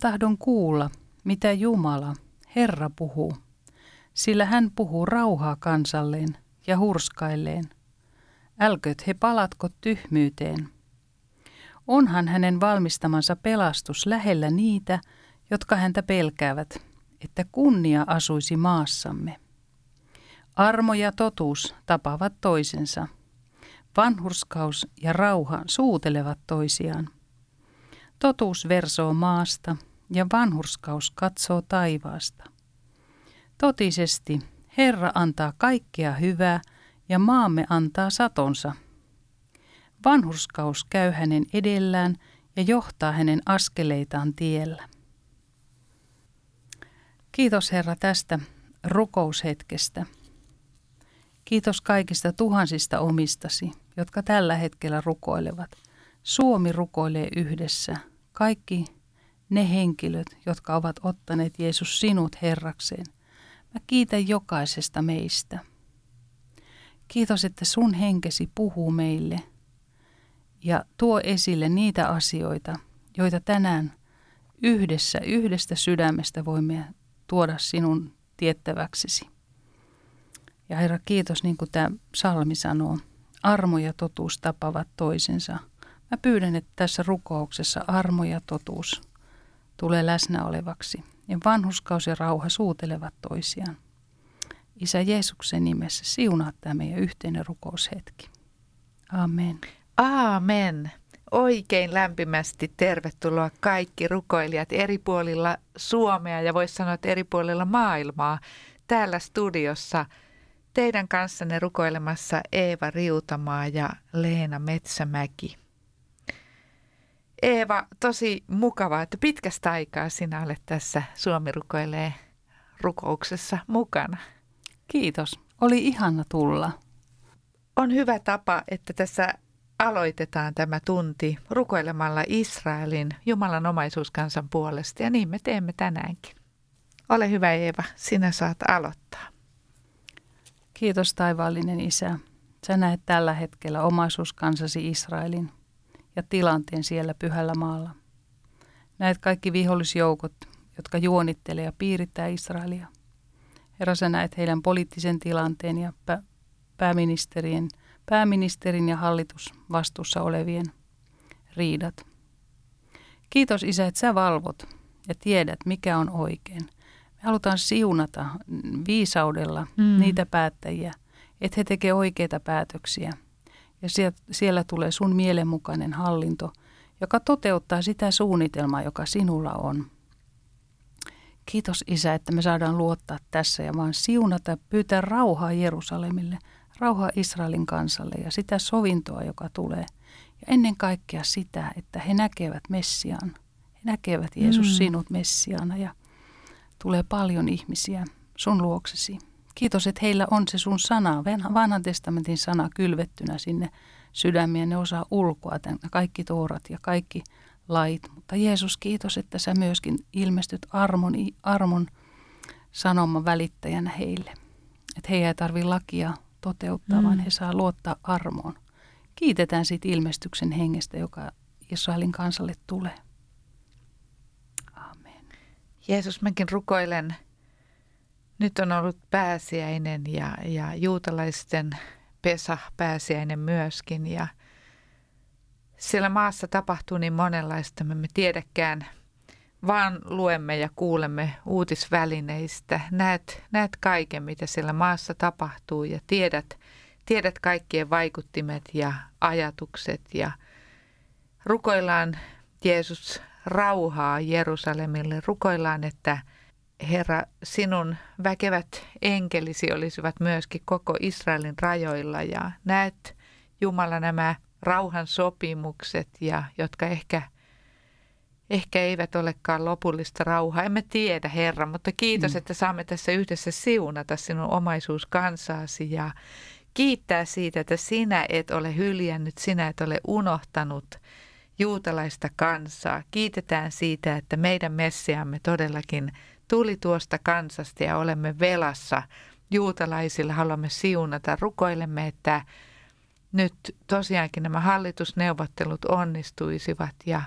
tahdon kuulla, mitä Jumala, Herra puhuu, sillä hän puhuu rauhaa kansalleen ja hurskailleen. Älköt he palatko tyhmyyteen. Onhan hänen valmistamansa pelastus lähellä niitä, jotka häntä pelkäävät, että kunnia asuisi maassamme. Armo ja totuus tapavat toisensa. Vanhurskaus ja rauha suutelevat toisiaan. Totuus versoo maasta ja vanhurskaus katsoo taivaasta. Totisesti Herra antaa kaikkea hyvää ja maamme antaa satonsa. Vanhurskaus käy hänen edellään ja johtaa hänen askeleitaan tiellä. Kiitos Herra tästä rukoushetkestä. Kiitos kaikista tuhansista omistasi, jotka tällä hetkellä rukoilevat. Suomi rukoilee yhdessä – kaikki ne henkilöt, jotka ovat ottaneet Jeesus sinut Herrakseen. Mä kiitän jokaisesta meistä. Kiitos, että sun henkesi puhuu meille ja tuo esille niitä asioita, joita tänään yhdessä, yhdestä sydämestä voimme tuoda sinun tiettäväksesi. Ja Herra, kiitos, niin kuin tämä salmi sanoo, armo ja totuus tapavat toisensa – Mä pyydän, että tässä rukouksessa armo ja totuus tulee läsnä olevaksi ja vanhuskaus ja rauha suutelevat toisiaan. Isä Jeesuksen nimessä siunaa tämä meidän yhteinen rukoushetki. Amen. Aamen. Oikein lämpimästi tervetuloa kaikki rukoilijat eri puolilla Suomea ja voisi sanoa, että eri puolilla maailmaa täällä studiossa. Teidän kanssanne rukoilemassa Eeva Riutamaa ja Leena Metsämäki. Eeva, tosi mukavaa, että pitkästä aikaa sinä olet tässä Suomi rukoilee rukouksessa mukana. Kiitos. Oli ihana tulla. On hyvä tapa, että tässä aloitetaan tämä tunti rukoilemalla Israelin Jumalan omaisuuskansan puolesta ja niin me teemme tänäänkin. Ole hyvä Eeva, sinä saat aloittaa. Kiitos taivaallinen Isä. Sä näet tällä hetkellä omaisuuskansasi Israelin – ja tilanteen siellä pyhällä maalla. Näet kaikki vihollisjoukot, jotka juonittelee ja piirittää Israelia. Herra, sä näet heidän poliittisen tilanteen ja pä- pääministerien, pääministerin ja hallitus vastuussa olevien riidat. Kiitos Isä, että sä valvot ja tiedät, mikä on oikein. Me halutaan siunata viisaudella mm. niitä päättäjiä, että he tekevät oikeita päätöksiä – ja siellä tulee sun mielenmukainen hallinto, joka toteuttaa sitä suunnitelmaa, joka sinulla on. Kiitos Isä, että me saadaan luottaa tässä ja vaan siunata ja pyytää rauhaa Jerusalemille, rauhaa Israelin kansalle ja sitä sovintoa, joka tulee. Ja ennen kaikkea sitä, että he näkevät Messiaan. He näkevät Jeesus mm. sinut Messiaana ja tulee paljon ihmisiä sun luoksesi. Kiitos, että heillä on se sun sana, vanhan testamentin sana kylvettynä sinne sydämiin. Ne osaa ulkoa tämän, kaikki toorat ja kaikki lait. Mutta Jeesus, kiitos, että sä myöskin ilmestyt armon, armon sanoman välittäjänä heille. Että he ei tarvitse lakia toteuttaa, mm. vaan he saa luottaa armoon. Kiitetään siitä ilmestyksen hengestä, joka Israelin kansalle tulee. Amen. Jeesus, mäkin rukoilen – nyt on ollut pääsiäinen ja, ja juutalaisten pesa pääsiäinen myöskin ja siellä maassa tapahtuu niin monenlaista, me emme tiedäkään, vaan luemme ja kuulemme uutisvälineistä. Näet, näet kaiken, mitä siellä maassa tapahtuu ja tiedät, tiedät kaikkien vaikuttimet ja ajatukset ja rukoillaan Jeesus rauhaa Jerusalemille. Rukoillaan, että Herra, sinun väkevät enkelisi olisivat myöskin koko Israelin rajoilla ja näet Jumala nämä rauhan sopimukset, ja, jotka ehkä, ehkä eivät olekaan lopullista rauhaa. Emme tiedä, Herra, mutta kiitos, mm. että saamme tässä yhdessä siunata sinun omaisuuskansaasi ja kiittää siitä, että sinä et ole hyljännyt, sinä et ole unohtanut juutalaista kansaa. Kiitetään siitä, että meidän Messiamme todellakin tuli tuosta kansasta ja olemme velassa juutalaisille. Haluamme siunata, rukoilemme, että nyt tosiaankin nämä hallitusneuvottelut onnistuisivat ja,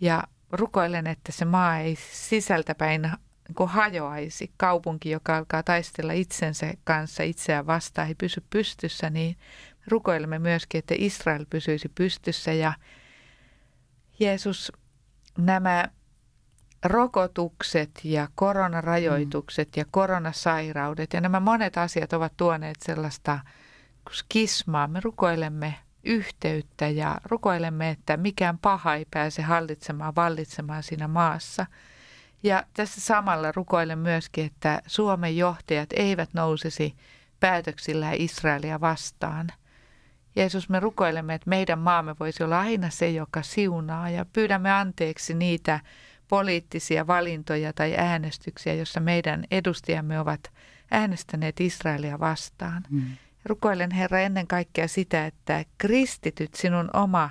ja rukoilen, että se maa ei sisältäpäin niin hajoaisi. Kaupunki, joka alkaa taistella itsensä kanssa itseään vastaan, ei pysy pystyssä, niin rukoilemme myöskin, että Israel pysyisi pystyssä ja Jeesus, nämä rokotukset ja koronarajoitukset mm. ja koronasairaudet ja nämä monet asiat ovat tuoneet sellaista skismaa. Me rukoilemme yhteyttä ja rukoilemme, että mikään paha ei pääse hallitsemaan, vallitsemaan siinä maassa. Ja tässä samalla rukoilen myöskin, että Suomen johtajat eivät nousisi päätöksillä Israelia vastaan. Jeesus, me rukoilemme, että meidän maamme voisi olla aina se, joka siunaa ja pyydämme anteeksi niitä poliittisia valintoja tai äänestyksiä, jossa meidän edustajamme ovat äänestäneet Israelia vastaan. Mm. Rukoilen Herra ennen kaikkea sitä, että kristityt sinun oma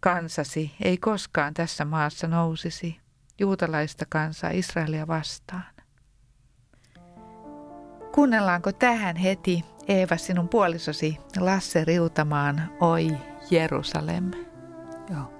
kansasi ei koskaan tässä maassa nousisi juutalaista kansaa Israelia vastaan. Kuunnellaanko tähän heti Eeva sinun puolisosi Lasse Riutamaan Oi Jerusalem? Joo.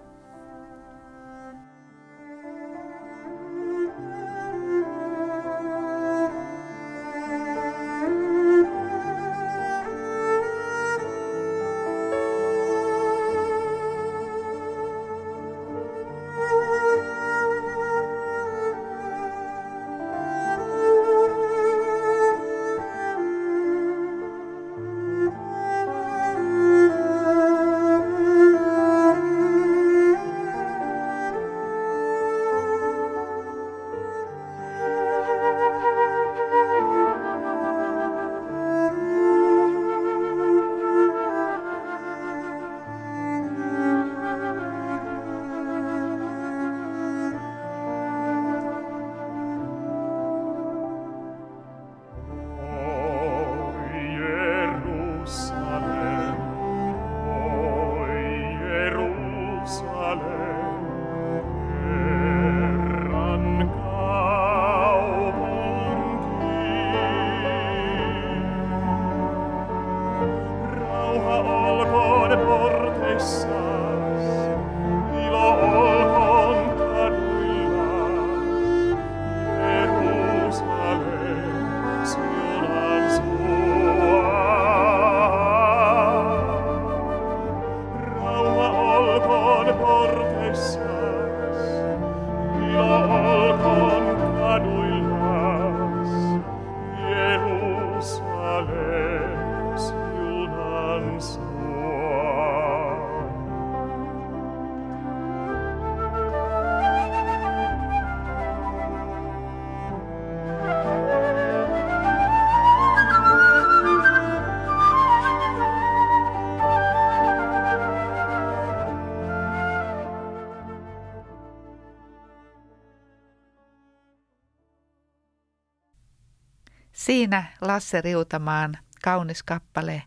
Siinä Lasse Riutamaan kaunis kappale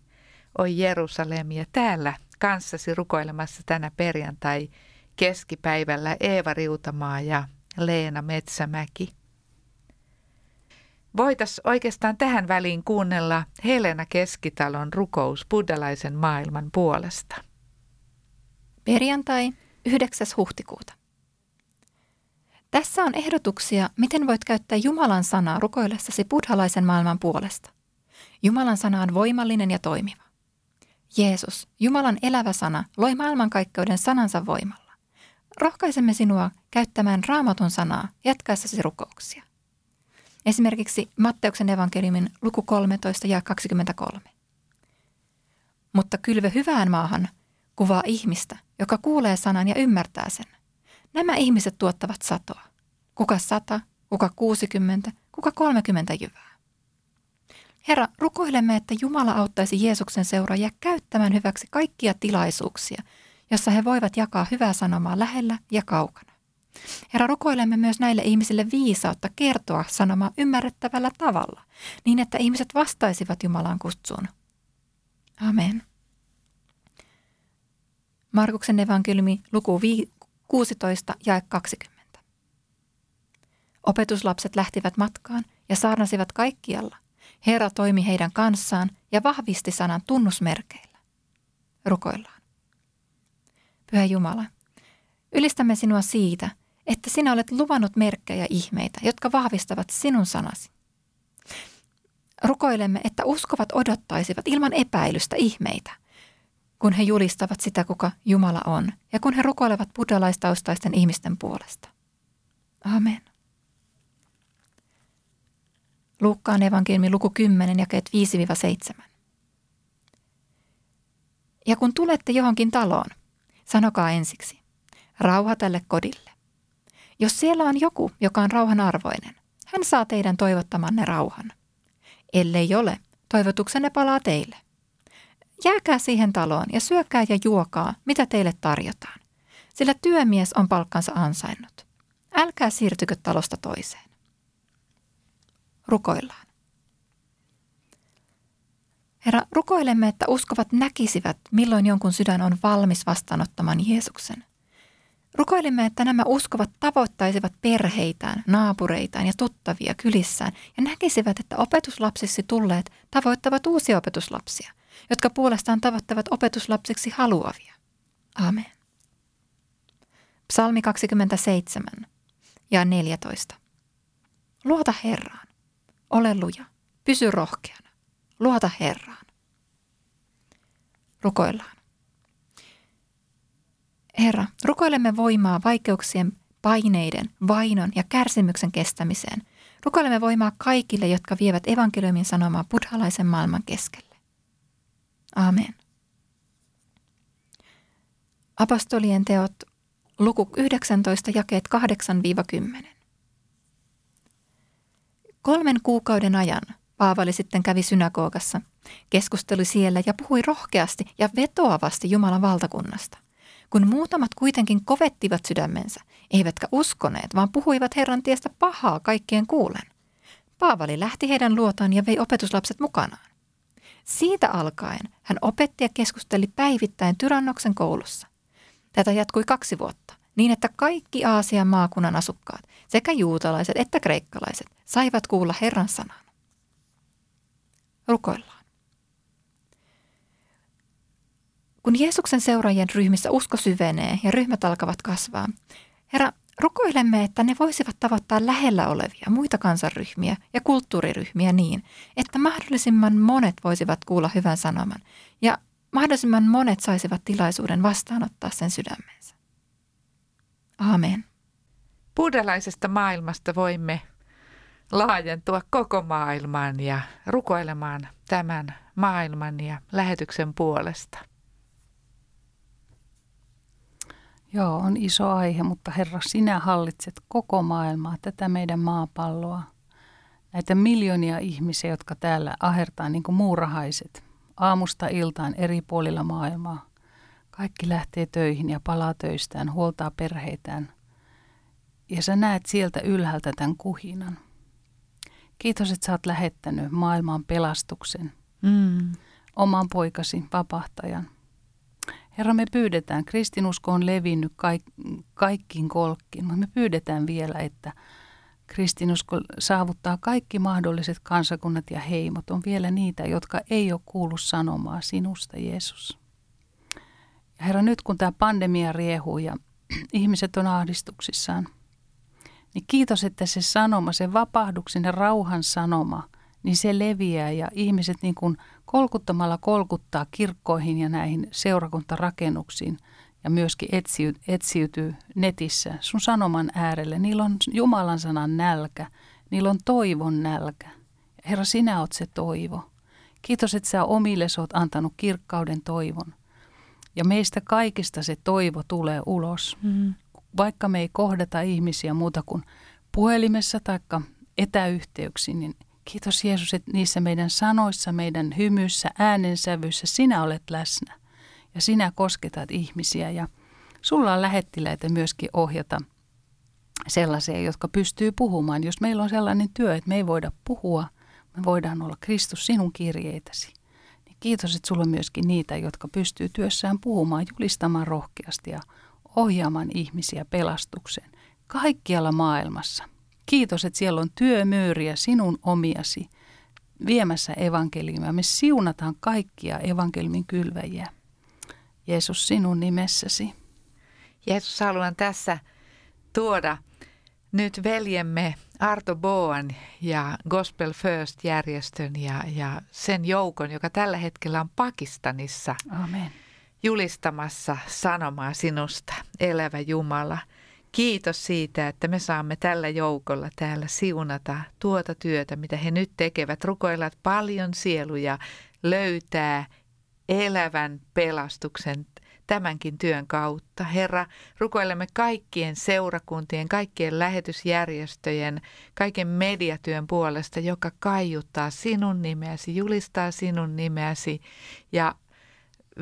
Oi Jerusalem ja täällä kanssasi rukoilemassa tänä perjantai keskipäivällä Eeva Riutamaa ja Leena Metsämäki. Voitais oikeastaan tähän väliin kuunnella Helena Keskitalon rukous buddhalaisen maailman puolesta. Perjantai 9. huhtikuuta. Tässä on ehdotuksia, miten voit käyttää Jumalan sanaa rukoillessasi buddhalaisen maailman puolesta. Jumalan sana on voimallinen ja toimiva. Jeesus, Jumalan elävä sana, loi maailmankaikkeuden sanansa voimalla. Rohkaisemme sinua käyttämään raamatun sanaa jatkaessasi rukouksia. Esimerkiksi Matteuksen evankeliumin luku 13 ja 23. Mutta kylvö hyvään maahan kuvaa ihmistä, joka kuulee sanan ja ymmärtää sen. Nämä ihmiset tuottavat satoa. Kuka sata, kuka 60, kuka 30 jyvää. Herra, rukoilemme, että Jumala auttaisi Jeesuksen seuraajia käyttämään hyväksi kaikkia tilaisuuksia, jossa he voivat jakaa hyvää sanomaa lähellä ja kaukana. Herra, rukoilemme myös näille ihmisille viisautta kertoa sanomaa ymmärrettävällä tavalla, niin että ihmiset vastaisivat Jumalan kutsuun. Amen. Markuksen evankeliumi luku 16 ja 20. Opetuslapset lähtivät matkaan ja saarnasivat kaikkialla. Herra toimi heidän kanssaan ja vahvisti sanan tunnusmerkeillä. Rukoillaan. Pyhä Jumala, ylistämme sinua siitä, että sinä olet luvannut merkkejä ihmeitä, jotka vahvistavat sinun sanasi. Rukoilemme, että uskovat odottaisivat ilman epäilystä ihmeitä, kun he julistavat sitä, kuka Jumala on, ja kun he rukoilevat buddhalaistaustaisten ihmisten puolesta. Amen. Luukkaan evankeliumi luku 10, jakeet 5-7. Ja kun tulette johonkin taloon, sanokaa ensiksi, rauha tälle kodille. Jos siellä on joku, joka on rauhan arvoinen, hän saa teidän toivottamanne rauhan. Ellei ole, toivotuksenne palaa teille. Jääkää siihen taloon ja syökää ja juokaa, mitä teille tarjotaan, sillä työmies on palkkansa ansainnut. Älkää siirtykö talosta toiseen. Rukoillaan. Herra, rukoilemme, että uskovat näkisivät, milloin jonkun sydän on valmis vastaanottamaan Jeesuksen. Rukoilimme, että nämä uskovat tavoittaisivat perheitään, naapureitaan ja tuttavia kylissään ja näkisivät, että opetuslapsiksi tulleet tavoittavat uusia opetuslapsia, jotka puolestaan tavoittavat opetuslapsiksi haluavia. Amen. Psalmi 27 ja 14. Luota Herraan. Ole luja. Pysy rohkeana. Luota Herraan. Rukoillaan. Herra, rukoilemme voimaa vaikeuksien, paineiden, vainon ja kärsimyksen kestämiseen. Rukoilemme voimaa kaikille, jotka vievät evankeliumin sanomaa buddhalaisen maailman keskelle. Amen. Apostolien teot, luku 19, jakeet 8-10. Kolmen kuukauden ajan Paavali sitten kävi synagogassa, keskusteli siellä ja puhui rohkeasti ja vetoavasti Jumalan valtakunnasta. Kun muutamat kuitenkin kovettivat sydämensä, eivätkä uskoneet, vaan puhuivat Herran tiestä pahaa kaikkien kuulen. Paavali lähti heidän luotaan ja vei opetuslapset mukanaan. Siitä alkaen hän opetti ja keskusteli päivittäin Tyrannoksen koulussa. Tätä jatkui kaksi vuotta, niin että kaikki Aasian maakunnan asukkaat, sekä juutalaiset että kreikkalaiset, saivat kuulla Herran sanan. Rukoillaan. Kun Jeesuksen seuraajien ryhmissä usko syvenee ja ryhmät alkavat kasvaa, Herra, rukoilemme, että ne voisivat tavoittaa lähellä olevia muita kansanryhmiä ja kulttuuriryhmiä niin, että mahdollisimman monet voisivat kuulla hyvän sanoman ja mahdollisimman monet saisivat tilaisuuden vastaanottaa sen sydämensä. Amen. Buddhalaisesta maailmasta voimme laajentua koko maailmaan ja rukoilemaan tämän maailman ja lähetyksen puolesta. Joo, on iso aihe, mutta Herra, sinä hallitset koko maailmaa, tätä meidän maapalloa. Näitä miljoonia ihmisiä, jotka täällä ahertaa niin kuin muurahaiset, aamusta iltaan eri puolilla maailmaa. Kaikki lähtee töihin ja palaa töistään, huoltaa perheitään. Ja sä näet sieltä ylhäältä tämän kuhinan. Kiitos, että sä oot lähettänyt maailman pelastuksen. Mm. Oman poikasi, vapahtajan – Herra, me pyydetään, kristinusko on levinnyt kaik, kaikkiin kolkkiin, mutta me pyydetään vielä, että kristinusko saavuttaa kaikki mahdolliset kansakunnat ja heimot. On vielä niitä, jotka ei ole kuullut sanomaa sinusta, Jeesus. Ja Herra, nyt kun tämä pandemia riehuu ja ihmiset on ahdistuksissaan, niin kiitos, että se sanoma, se vapahduksen ja rauhan sanoma, niin se leviää ja ihmiset niin kuin kolkuttamalla kolkuttaa kirkkoihin ja näihin seurakuntarakennuksiin ja myöskin etsiytyy, etsiytyy netissä sun sanoman äärelle. Niillä on Jumalan sanan nälkä, niillä on toivon nälkä. Herra, sinä oot se toivo. Kiitos, että sä omille oot antanut kirkkauden toivon. Ja meistä kaikista se toivo tulee ulos. Mm. Vaikka me ei kohdata ihmisiä muuta kuin puhelimessa tai etäyhteyksiin, niin kiitos Jeesus, että niissä meidän sanoissa, meidän hymyssä, äänensävyssä sinä olet läsnä. Ja sinä kosketat ihmisiä ja sulla on lähettiläitä myöskin ohjata sellaisia, jotka pystyy puhumaan. Jos meillä on sellainen työ, että me ei voida puhua, me voidaan olla Kristus sinun kirjeitäsi. Niin kiitos, että sulla on myöskin niitä, jotka pystyy työssään puhumaan, julistamaan rohkeasti ja ohjaamaan ihmisiä pelastukseen kaikkialla maailmassa. Kiitos, että siellä on työmyyriä sinun omiasi viemässä evankeliumia. Me siunataan kaikkia evankeliumin kylväjiä. Jeesus, sinun nimessäsi. Jeesus, haluan tässä tuoda nyt veljemme Arto Boan ja Gospel First-järjestön ja, ja sen joukon, joka tällä hetkellä on Pakistanissa Amen. julistamassa sanomaa sinusta, elävä Jumala. Kiitos siitä, että me saamme tällä joukolla täällä siunata tuota työtä, mitä he nyt tekevät. Rukoilat paljon sieluja löytää elävän pelastuksen tämänkin työn kautta. Herra, rukoilemme kaikkien seurakuntien, kaikkien lähetysjärjestöjen, kaiken mediatyön puolesta, joka kaiuttaa sinun nimeäsi, julistaa sinun nimeäsi ja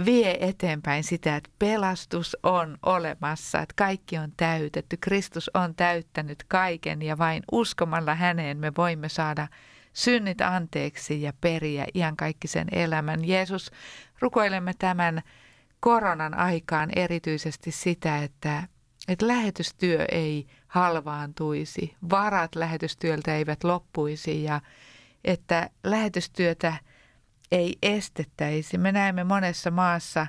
vie eteenpäin sitä, että pelastus on olemassa, että kaikki on täytetty. Kristus on täyttänyt kaiken ja vain uskomalla häneen me voimme saada synnit anteeksi ja periä iankaikkisen elämän. Jeesus, rukoilemme tämän koronan aikaan erityisesti sitä, että, että lähetystyö ei halvaantuisi, varat lähetystyöltä eivät loppuisi ja että lähetystyötä ei estettäisi. Me näemme monessa maassa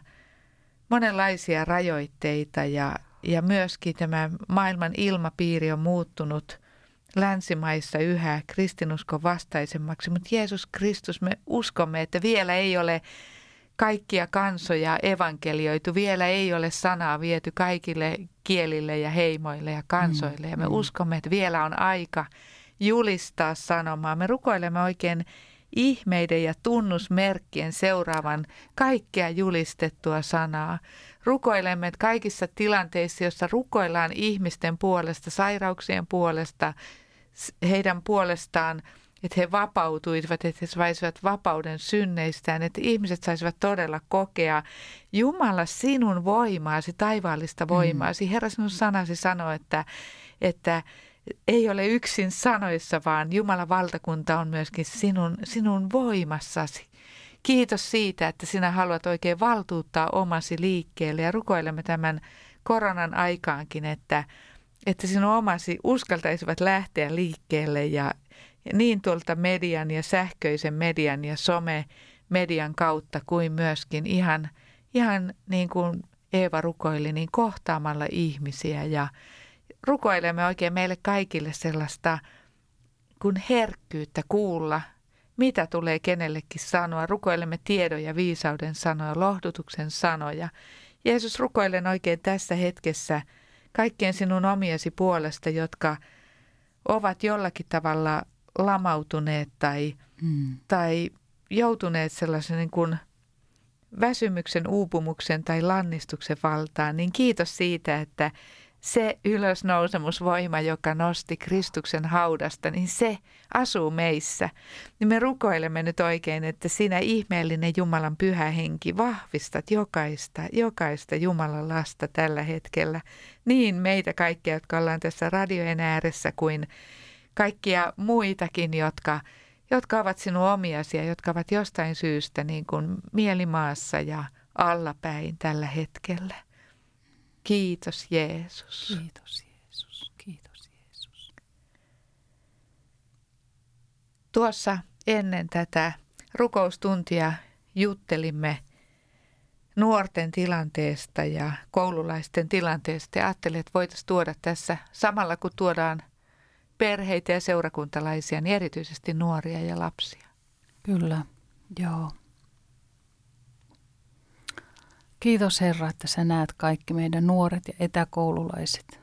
monenlaisia rajoitteita ja, ja myöskin tämä maailman ilmapiiri on muuttunut länsimaissa yhä kristinuskon vastaisemmaksi, mutta Jeesus Kristus, me uskomme, että vielä ei ole kaikkia kansoja evankelioitu. Vielä ei ole sanaa viety kaikille kielille ja heimoille ja kansoille. Ja me mm. uskomme, että vielä on aika julistaa sanomaa. Me rukoilemme oikein ihmeiden ja tunnusmerkkien seuraavan kaikkea julistettua sanaa. Rukoilemme, että kaikissa tilanteissa, joissa rukoillaan ihmisten puolesta, sairauksien puolesta, heidän puolestaan – että he vapautuisivat, että he saisivat vapauden synneistään, että ihmiset saisivat todella kokea Jumala sinun voimaasi, taivaallista voimaasi. Mm. Herra sinun sanasi sanoo, että, että ei ole yksin sanoissa, vaan Jumalan valtakunta on myöskin sinun, sinun voimassasi. Kiitos siitä, että sinä haluat oikein valtuuttaa omasi liikkeelle ja rukoilemme tämän koronan aikaankin, että, että sinun omasi uskaltaisivat lähteä liikkeelle ja, niin tuolta median ja sähköisen median ja some-median kautta kuin myöskin ihan, ihan niin kuin Eeva rukoili, niin kohtaamalla ihmisiä ja rukoilemme oikein meille kaikille sellaista kun herkkyyttä kuulla, mitä tulee kenellekin sanoa. Rukoilemme tiedon ja viisauden sanoja, lohdutuksen sanoja. Jeesus, rukoilen oikein tässä hetkessä kaikkien sinun omiasi puolesta, jotka ovat jollakin tavalla lamautuneet tai, mm. tai joutuneet sellaisen niin kuin väsymyksen, uupumuksen tai lannistuksen valtaan, niin kiitos siitä, että se ylösnousemusvoima, joka nosti Kristuksen haudasta, niin se asuu meissä. Niin me rukoilemme nyt oikein, että sinä ihmeellinen Jumalan pyhä henki vahvistat jokaista, jokaista Jumalan lasta tällä hetkellä. Niin meitä kaikkia, jotka ollaan tässä radioen ääressä, kuin kaikkia muitakin, jotka, jotka ovat sinun omiasi ja jotka ovat jostain syystä niin kuin mielimaassa ja allapäin tällä hetkellä. Kiitos Jeesus. Kiitos Jeesus. Kiitos Jeesus. Tuossa ennen tätä rukoustuntia juttelimme nuorten tilanteesta ja koululaisten tilanteesta ja ajattelin, että voitaisiin tuoda tässä samalla kun tuodaan perheitä ja seurakuntalaisia, niin erityisesti nuoria ja lapsia. Kyllä, joo. Kiitos Herra, että sä näet kaikki meidän nuoret ja etäkoululaiset.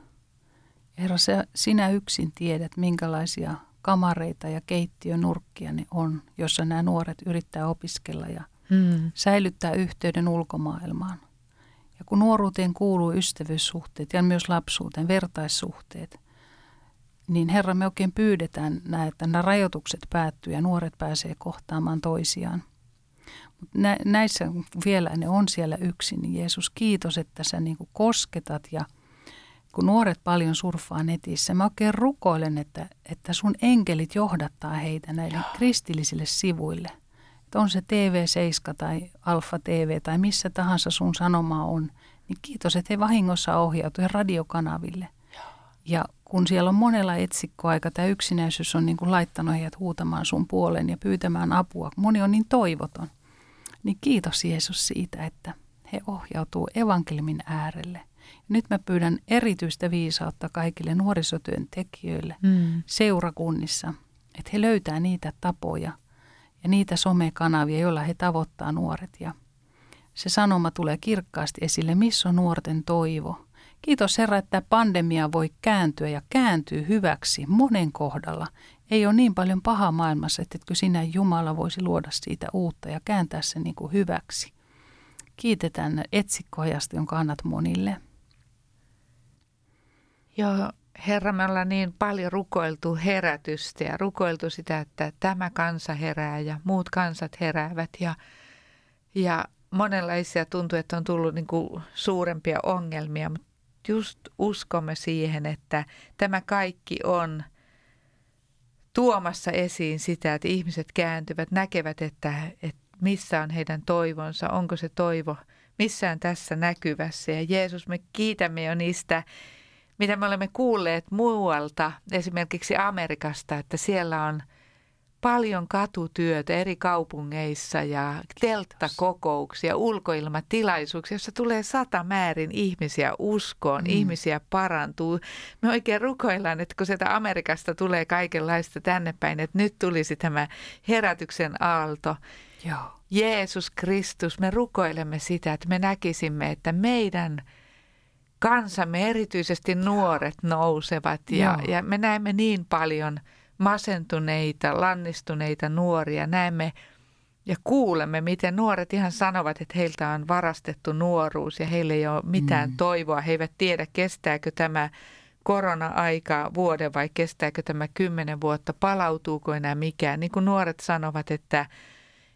Herra, sä, sinä yksin tiedät, minkälaisia kamareita ja keittiönurkkia ne on, jossa nämä nuoret yrittää opiskella ja hmm. säilyttää yhteyden ulkomaailmaan. Ja kun nuoruuteen kuuluu ystävyyssuhteet ja myös lapsuuteen vertaissuhteet, niin Herra, me oikein pyydetään, että nämä rajoitukset päättyy ja nuoret pääsee kohtaamaan toisiaan – nä, näissä vielä ne on siellä yksin, niin Jeesus, kiitos, että sä niin kuin kosketat ja kun nuoret paljon surffaa netissä, mä oikein rukoilen, että, että sun enkelit johdattaa heitä näille kristillisille sivuille. Että on se TV7 tai Alfa TV tai missä tahansa sun sanoma on, niin kiitos, että he vahingossa ohjautuu radiokanaville. Ja kun siellä on monella etsikkoaika, tämä yksinäisyys on niin kuin laittanut heidät huutamaan sun puolen ja pyytämään apua. Moni on niin toivoton. Niin kiitos Jeesus siitä, että he ohjautuu evankeliumin äärelle. Nyt mä pyydän erityistä viisautta kaikille nuorisotyöntekijöille mm. seurakunnissa, että he löytää niitä tapoja ja niitä somekanavia, joilla he tavoittaa nuoret. Ja se sanoma tulee kirkkaasti esille, missä on nuorten toivo. Kiitos Herra, että pandemia voi kääntyä ja kääntyy hyväksi monen kohdalla ei ole niin paljon pahaa maailmassa, että sinä Jumala voisi luoda siitä uutta ja kääntää sen niin kuin hyväksi. Kiitetään etsikkoajasta, jonka annat monille. Joo, Herra, me ollaan niin paljon rukoiltu herätystä ja rukoiltu sitä, että tämä kansa herää ja muut kansat heräävät ja, ja monenlaisia tuntuu, että on tullut niin kuin suurempia ongelmia, mutta just uskomme siihen, että tämä kaikki on – tuomassa esiin sitä, että ihmiset kääntyvät, näkevät, että, että missä on heidän toivonsa, onko se toivo missään tässä näkyvässä. Ja Jeesus, me kiitämme jo niistä, mitä me olemme kuulleet muualta, esimerkiksi Amerikasta, että siellä on – paljon katutyötä eri kaupungeissa ja telttakokouksia, ulkoilmatilaisuuksia, jossa tulee sata määrin ihmisiä uskoon, mm. ihmisiä parantuu. Me oikein rukoillaan, että kun sieltä Amerikasta tulee kaikenlaista tänne päin, että nyt tulisi tämä herätyksen aalto. Joo. Jeesus Kristus, me rukoilemme sitä, että me näkisimme, että meidän kansamme, erityisesti nuoret, nousevat ja, ja me näemme niin paljon – masentuneita, lannistuneita nuoria. Näemme ja kuulemme, miten nuoret ihan sanovat, että heiltä on varastettu nuoruus ja heillä ei ole mitään mm. toivoa. He eivät tiedä, kestääkö tämä korona-aika vuoden vai kestääkö tämä kymmenen vuotta, palautuuko enää mikään. Niin kuin nuoret sanovat, että,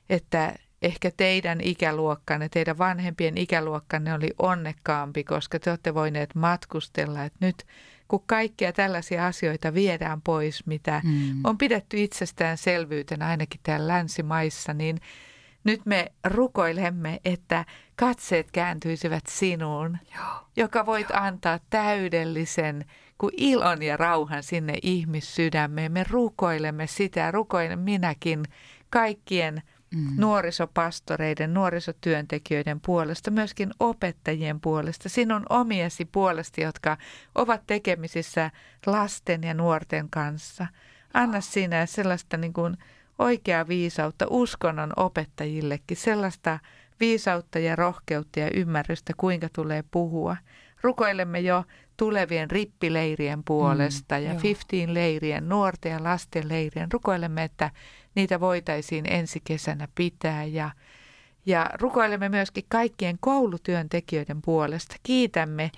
että ehkä teidän ikäluokkanne, teidän vanhempien ikäluokkanne oli onnekkaampi, koska te olette voineet matkustella. Että nyt kun kaikkia tällaisia asioita viedään pois, mitä mm. on pidetty itsestäänselvyytenä ainakin täällä länsimaissa, niin nyt me rukoilemme, että katseet kääntyisivät sinuun, Joo. joka voit Joo. antaa täydellisen kuin ilon ja rauhan sinne ihmissydämeen. Me rukoilemme sitä, rukoilen minäkin kaikkien – mm. nuorisopastoreiden, nuorisotyöntekijöiden puolesta, myöskin opettajien puolesta, sinun omiesi puolesta, jotka ovat tekemisissä lasten ja nuorten kanssa. Anna sinä sellaista niin kuin oikeaa viisautta uskonnon opettajillekin, sellaista viisautta ja rohkeutta ja ymmärrystä, kuinka tulee puhua. Rukoilemme jo tulevien rippileirien puolesta mm, ja 15 leirien, nuorten ja lasten leirien. Rukoilemme, että niitä voitaisiin ensi kesänä pitää ja, ja rukoilemme myöskin kaikkien koulutyöntekijöiden puolesta. Kiitämme,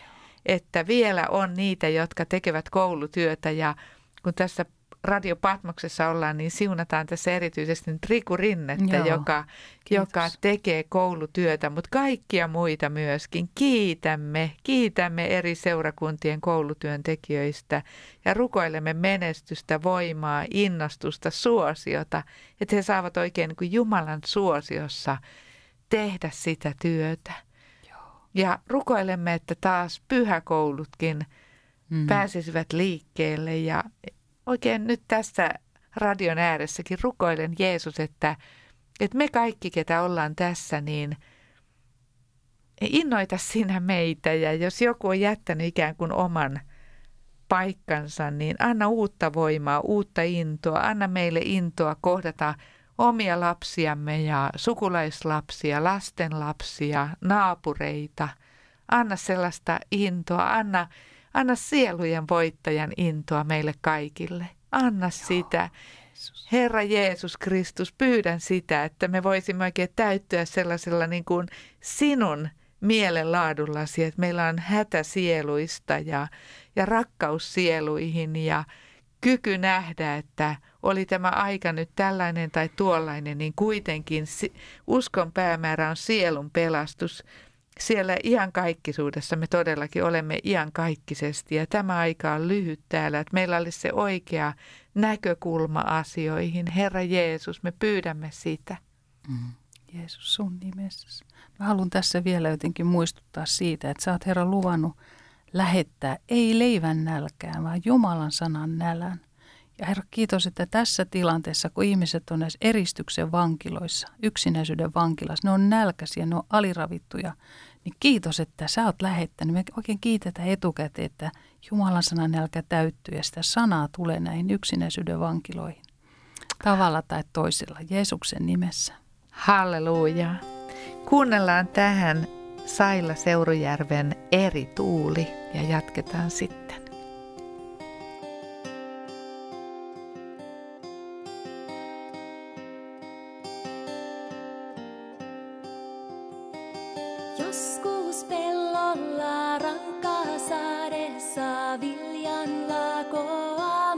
että vielä on niitä, jotka tekevät koulutyötä ja kun tässä Radio Patmoksessa ollaan, niin siunataan tässä erityisesti nyt Riku Rinnettä, Joo, joka, joka tekee koulutyötä, mutta kaikkia muita myöskin. Kiitämme, kiitämme eri seurakuntien koulutyöntekijöistä ja rukoilemme menestystä, voimaa, innostusta, suosiota, että he saavat oikein niin kuin Jumalan suosiossa tehdä sitä työtä. Joo. Ja rukoilemme, että taas pyhäkoulutkin mm. pääsisivät liikkeelle ja oikein nyt tässä radion ääressäkin rukoilen Jeesus, että, että me kaikki, ketä ollaan tässä, niin innoita sinä meitä. Ja jos joku on jättänyt ikään kuin oman paikkansa, niin anna uutta voimaa, uutta intoa, anna meille intoa kohdata omia lapsiamme ja sukulaislapsia, lastenlapsia, naapureita. Anna sellaista intoa, anna, anna sielujen voittajan intoa meille kaikille. Anna Joo. sitä. Herra Jeesus Kristus, pyydän sitä, että me voisimme oikein täyttyä sellaisella niin kuin sinun mielenlaadullasi, että meillä on hätä sieluista ja, ja rakkaus sieluihin ja kyky nähdä, että oli tämä aika nyt tällainen tai tuollainen, niin kuitenkin uskon päämäärä on sielun pelastus. Siellä iankaikkisuudessa me todellakin olemme iankaikkisesti ja tämä aika on lyhyt täällä, että meillä olisi se oikea näkökulma asioihin. Herra Jeesus, me pyydämme sitä. Mm. Jeesus sun nimessä. Mä haluan tässä vielä jotenkin muistuttaa siitä, että sä oot Herra luvannut lähettää ei leivän nälkään, vaan Jumalan sanan nälän. Ja Herra, kiitos, että tässä tilanteessa, kun ihmiset on näissä eristyksen vankiloissa, yksinäisyyden vankilassa, ne on nälkäisiä, ne on aliravittuja, niin kiitos, että sä oot lähettänyt. Me oikein kiitetään etukäteen, että Jumalan sanan nälkä täyttyy ja sitä sanaa tulee näihin yksinäisyyden vankiloihin. Tavalla tai toisella, Jeesuksen nimessä. Halleluja. Kuunnellaan tähän Sailla Seurujärven eri tuuli ja jatketaan sitten.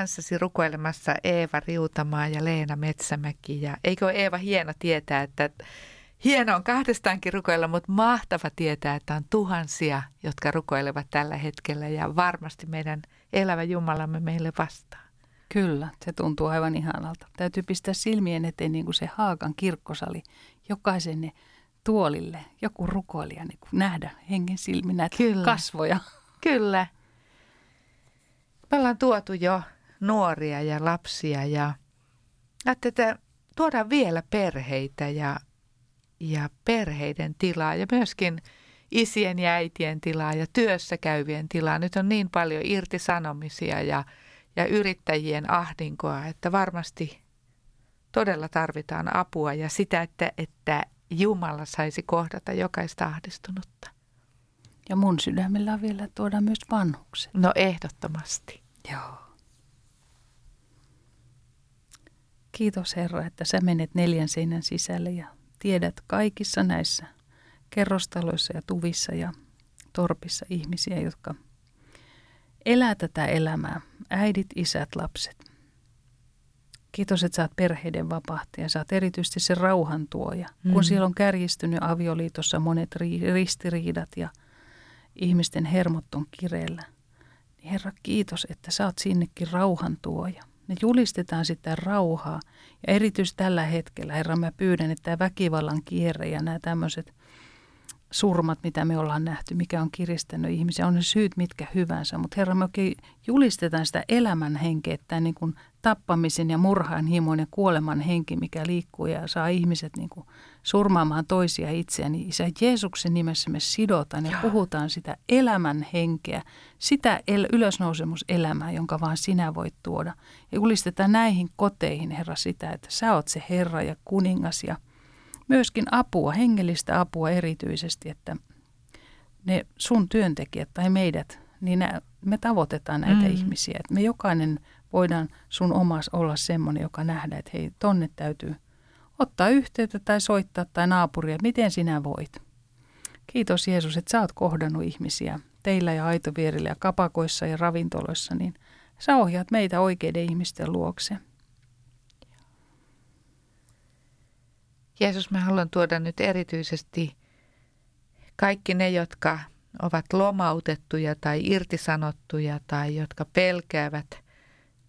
kanssasi rukoilemassa Eeva Riutamaa ja Leena Metsämäki. Ja eikö Eeva hieno tietää, että hieno on kahdestaankin rukoilla, mutta mahtava tietää, että on tuhansia, jotka rukoilevat tällä hetkellä ja varmasti meidän elävä Jumalamme meille vastaa. Kyllä, se tuntuu aivan ihanalta. Täytyy pistää silmien eteen niin kuin se Haakan kirkkosali. Jokaisen tuolille joku rukoilija niin kuin nähdä hengen silmin näitä Kyllä. kasvoja. Kyllä. Me ollaan tuotu jo nuoria ja lapsia ja että tuodaan vielä perheitä ja, ja perheiden tilaa ja myöskin isien ja äitien tilaa ja työssä käyvien tilaa. Nyt on niin paljon irtisanomisia ja ja yrittäjien ahdinkoa, että varmasti todella tarvitaan apua ja sitä, että, että Jumala saisi kohdata jokaista ahdistunutta. Ja mun sydämellä on vielä tuoda myös vanhukset. No ehdottomasti. Joo. Kiitos Herra, että sä menet neljän seinän sisälle ja tiedät kaikissa näissä kerrostaloissa ja tuvissa ja torpissa ihmisiä, jotka elää tätä elämää. Äidit, isät, lapset. Kiitos, että sä oot perheiden vapahtaja. Sä oot erityisesti se rauhantuoja. Mm. Kun siellä on kärjistynyt avioliitossa monet ri- ristiriidat ja ihmisten hermot on kireellä. Niin Herra, kiitos, että sä oot sinnekin rauhantuoja. Me julistetaan sitä rauhaa. Ja erityisesti tällä hetkellä, Herra, mä pyydän, että tämä väkivallan kierre ja nämä tämmöiset surmat, mitä me ollaan nähty, mikä on kiristänyt ihmisiä, on ne syyt mitkä hyvänsä. Mutta Herra, me oikein julistetaan sitä elämän henkeä, että niin kuin tappamisen ja murhaan himon ja kuoleman henki, mikä liikkuu ja saa ihmiset niin kuin surmaamaan toisia itseään, niin Isä Jeesuksen nimessä me sidotaan ja Joo. puhutaan sitä elämän henkeä, sitä el- ylösnousemuselämää, jonka vaan sinä voit tuoda. Ja julistetaan näihin koteihin, Herra, sitä, että sä oot se Herra ja kuningas ja myöskin apua, hengellistä apua erityisesti, että ne sun työntekijät tai meidät, niin nä, me tavoitetaan näitä mm. ihmisiä. Että me jokainen voidaan sun omas olla semmoinen, joka nähdään, että hei, tonne täytyy ottaa yhteyttä tai soittaa tai naapuria, miten sinä voit. Kiitos Jeesus, että sä oot kohdannut ihmisiä teillä ja aitovierillä ja kapakoissa ja ravintoloissa, niin sä ohjaat meitä oikeiden ihmisten luokse. Jeesus, mä haluan tuoda nyt erityisesti kaikki ne, jotka ovat lomautettuja tai irtisanottuja tai jotka pelkäävät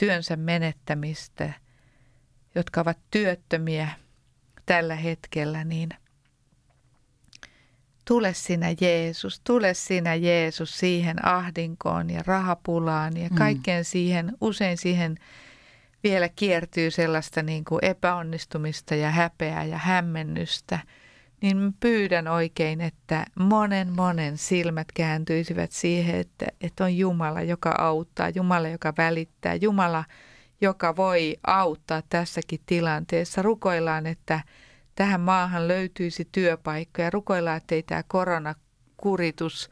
työnsä menettämistä, jotka ovat työttömiä tällä hetkellä, niin tule sinä Jeesus, tule sinä Jeesus siihen ahdinkoon ja rahapulaan ja mm. kaikkeen siihen, usein siihen vielä kiertyy sellaista niin kuin epäonnistumista ja häpeää ja hämmennystä, niin pyydän oikein, että monen monen silmät kääntyisivät siihen, että, että on Jumala, joka auttaa, Jumala, joka välittää, Jumala, joka voi auttaa tässäkin tilanteessa. Rukoillaan, että tähän maahan löytyisi työpaikkoja. Rukoillaan, että ei tämä koronakuritus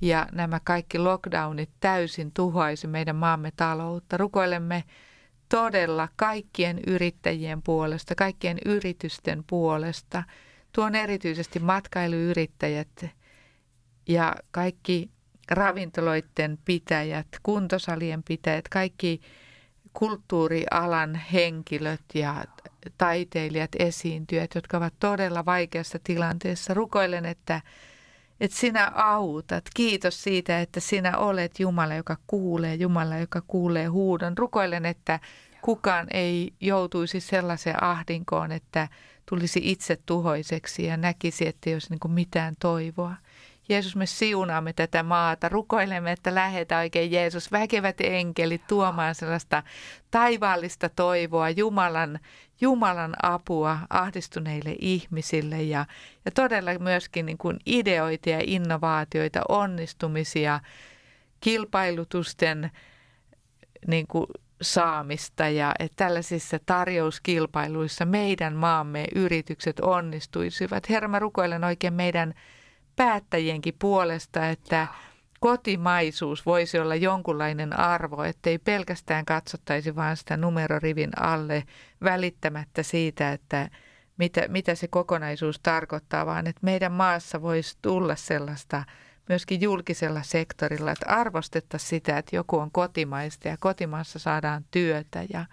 ja nämä kaikki lockdownit täysin tuhoaisi meidän maamme taloutta. Rukoilemme todella kaikkien yrittäjien puolesta, kaikkien yritysten puolesta. Tuon erityisesti matkailuyrittäjät ja kaikki ravintoloiden pitäjät, kuntosalien pitäjät, kaikki kulttuurialan henkilöt ja taiteilijat, esiintyjät, jotka ovat todella vaikeassa tilanteessa. Rukoilen, että, että sinä autat. Kiitos siitä, että sinä olet Jumala, joka kuulee, Jumala, joka kuulee huudon. Rukoilen, että kukaan ei joutuisi sellaiseen ahdinkoon, että tulisi itse tuhoiseksi ja näkisi, että ei olisi niin mitään toivoa. Jeesus, me siunaamme tätä maata, rukoilemme, että lähetä oikein Jeesus, väkevät enkelit tuomaan sellaista taivaallista toivoa, Jumalan, Jumalan apua ahdistuneille ihmisille. Ja, ja todella myöskin niin kuin ideoita ja innovaatioita, onnistumisia, kilpailutusten niin kuin saamista ja että tällaisissa tarjouskilpailuissa meidän maamme yritykset onnistuisivat. Herra, mä rukoilen oikein meidän päättäjienkin puolesta, että kotimaisuus voisi olla jonkunlainen arvo, ettei pelkästään katsottaisi vain sitä numerorivin alle välittämättä siitä, että mitä, mitä se kokonaisuus tarkoittaa, vaan että meidän maassa voisi tulla sellaista myöskin julkisella sektorilla, että arvostettaisiin sitä, että joku on kotimaista ja kotimaassa saadaan työtä ja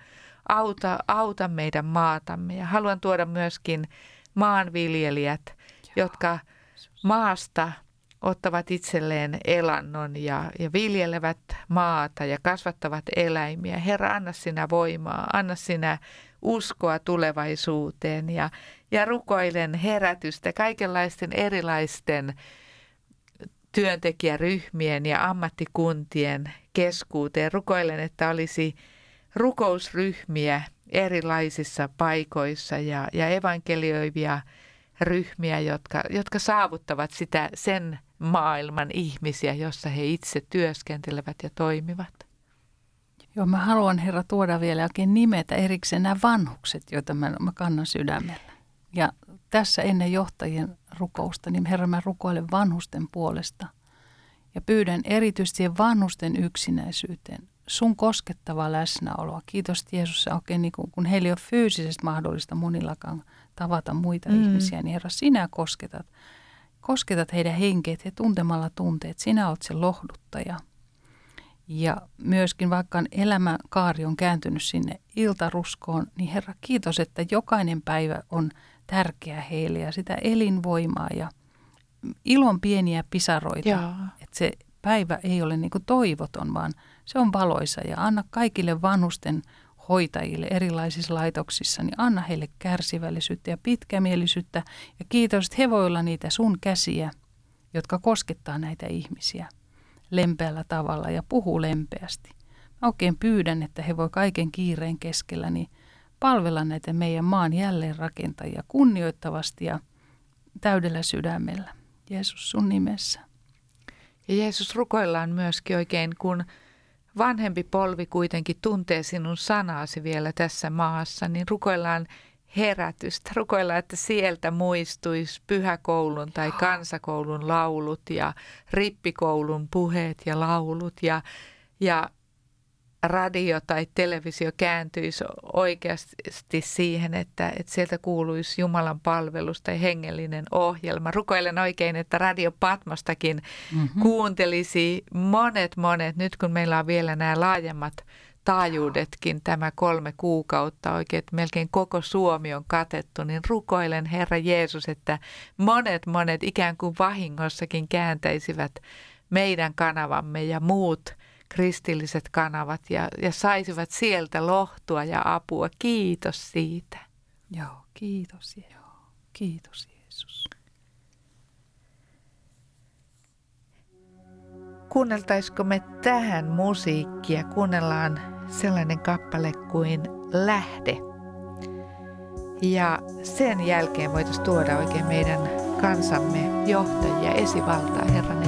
auta, auta meidän maatamme. Ja haluan tuoda myöskin maanviljelijät, Joo. jotka maasta ottavat itselleen elannon ja, ja viljelevät maata ja kasvattavat eläimiä. Herra, anna sinä voimaa, anna sinä uskoa tulevaisuuteen ja, ja rukoilen herätystä kaikenlaisten erilaisten työntekijäryhmien ja ammattikuntien keskuuteen. Rukoilen, että olisi rukousryhmiä erilaisissa paikoissa ja, ja evankelioivia ryhmiä, jotka, jotka saavuttavat sitä sen maailman ihmisiä, jossa he itse työskentelevät ja toimivat. Joo, mä haluan Herra tuoda vielä oikein nimetä erikseen nämä vanhukset, joita mä, mä kannan sydämellä. Ja tässä ennen johtajien rukousta, niin Herra, mä rukoilen vanhusten puolesta. Ja pyydän erityisesti vanhusten yksinäisyyteen, sun koskettavaa läsnäoloa. Kiitos Jeesus, oikein niin kun, kun heillä ei ole fyysisesti mahdollista monillakaan tavata muita mm. ihmisiä, niin Herra, sinä kosketat. Kosketat heidän henkeet ja tuntemalla tunteet. Sinä olet se lohduttaja. Ja myöskin vaikka elämänkaari on kääntynyt sinne iltaruskoon, niin Herra, kiitos, että jokainen päivä on tärkeä heille ja sitä elinvoimaa ja ilon pieniä pisaroita. Joo. Että se päivä ei ole niin toivoton, vaan se on valoisa ja anna kaikille vanhusten hoitajille erilaisissa laitoksissa, niin anna heille kärsivällisyyttä ja pitkämielisyyttä ja kiitos, että he voi olla niitä sun käsiä, jotka koskettaa näitä ihmisiä lempeällä tavalla ja puhuu lempeästi. Mä oikein pyydän, että he voi kaiken kiireen keskellä niin palvella näitä meidän maan jälleenrakentajia kunnioittavasti ja täydellä sydämellä. Jeesus sun nimessä. Ja Jeesus rukoillaan myöskin oikein, kun vanhempi polvi kuitenkin tuntee sinun sanasi vielä tässä maassa, niin rukoillaan herätystä. Rukoillaan, että sieltä muistuisi pyhäkoulun tai kansakoulun laulut ja rippikoulun puheet ja laulut ja, ja radio tai televisio kääntyisi oikeasti siihen, että, että sieltä kuuluisi Jumalan palvelus tai hengellinen ohjelma. Rukoilen oikein, että Radio Patmostakin mm-hmm. kuuntelisi monet monet, nyt kun meillä on vielä nämä laajemmat taajuudetkin tämä kolme kuukautta oikein, että melkein koko Suomi on katettu, niin rukoilen Herra Jeesus, että monet monet ikään kuin vahingossakin kääntäisivät meidän kanavamme ja muut – kristilliset kanavat ja, ja saisivat sieltä lohtua ja apua. Kiitos siitä. Joo, kiitos. Joo, kiitos Jeesus. Kuunneltaisiko me tähän musiikkia? Kuunnellaan sellainen kappale kuin Lähde. Ja sen jälkeen voitaisiin tuoda oikein meidän kansamme johtajia esivaltaa Herran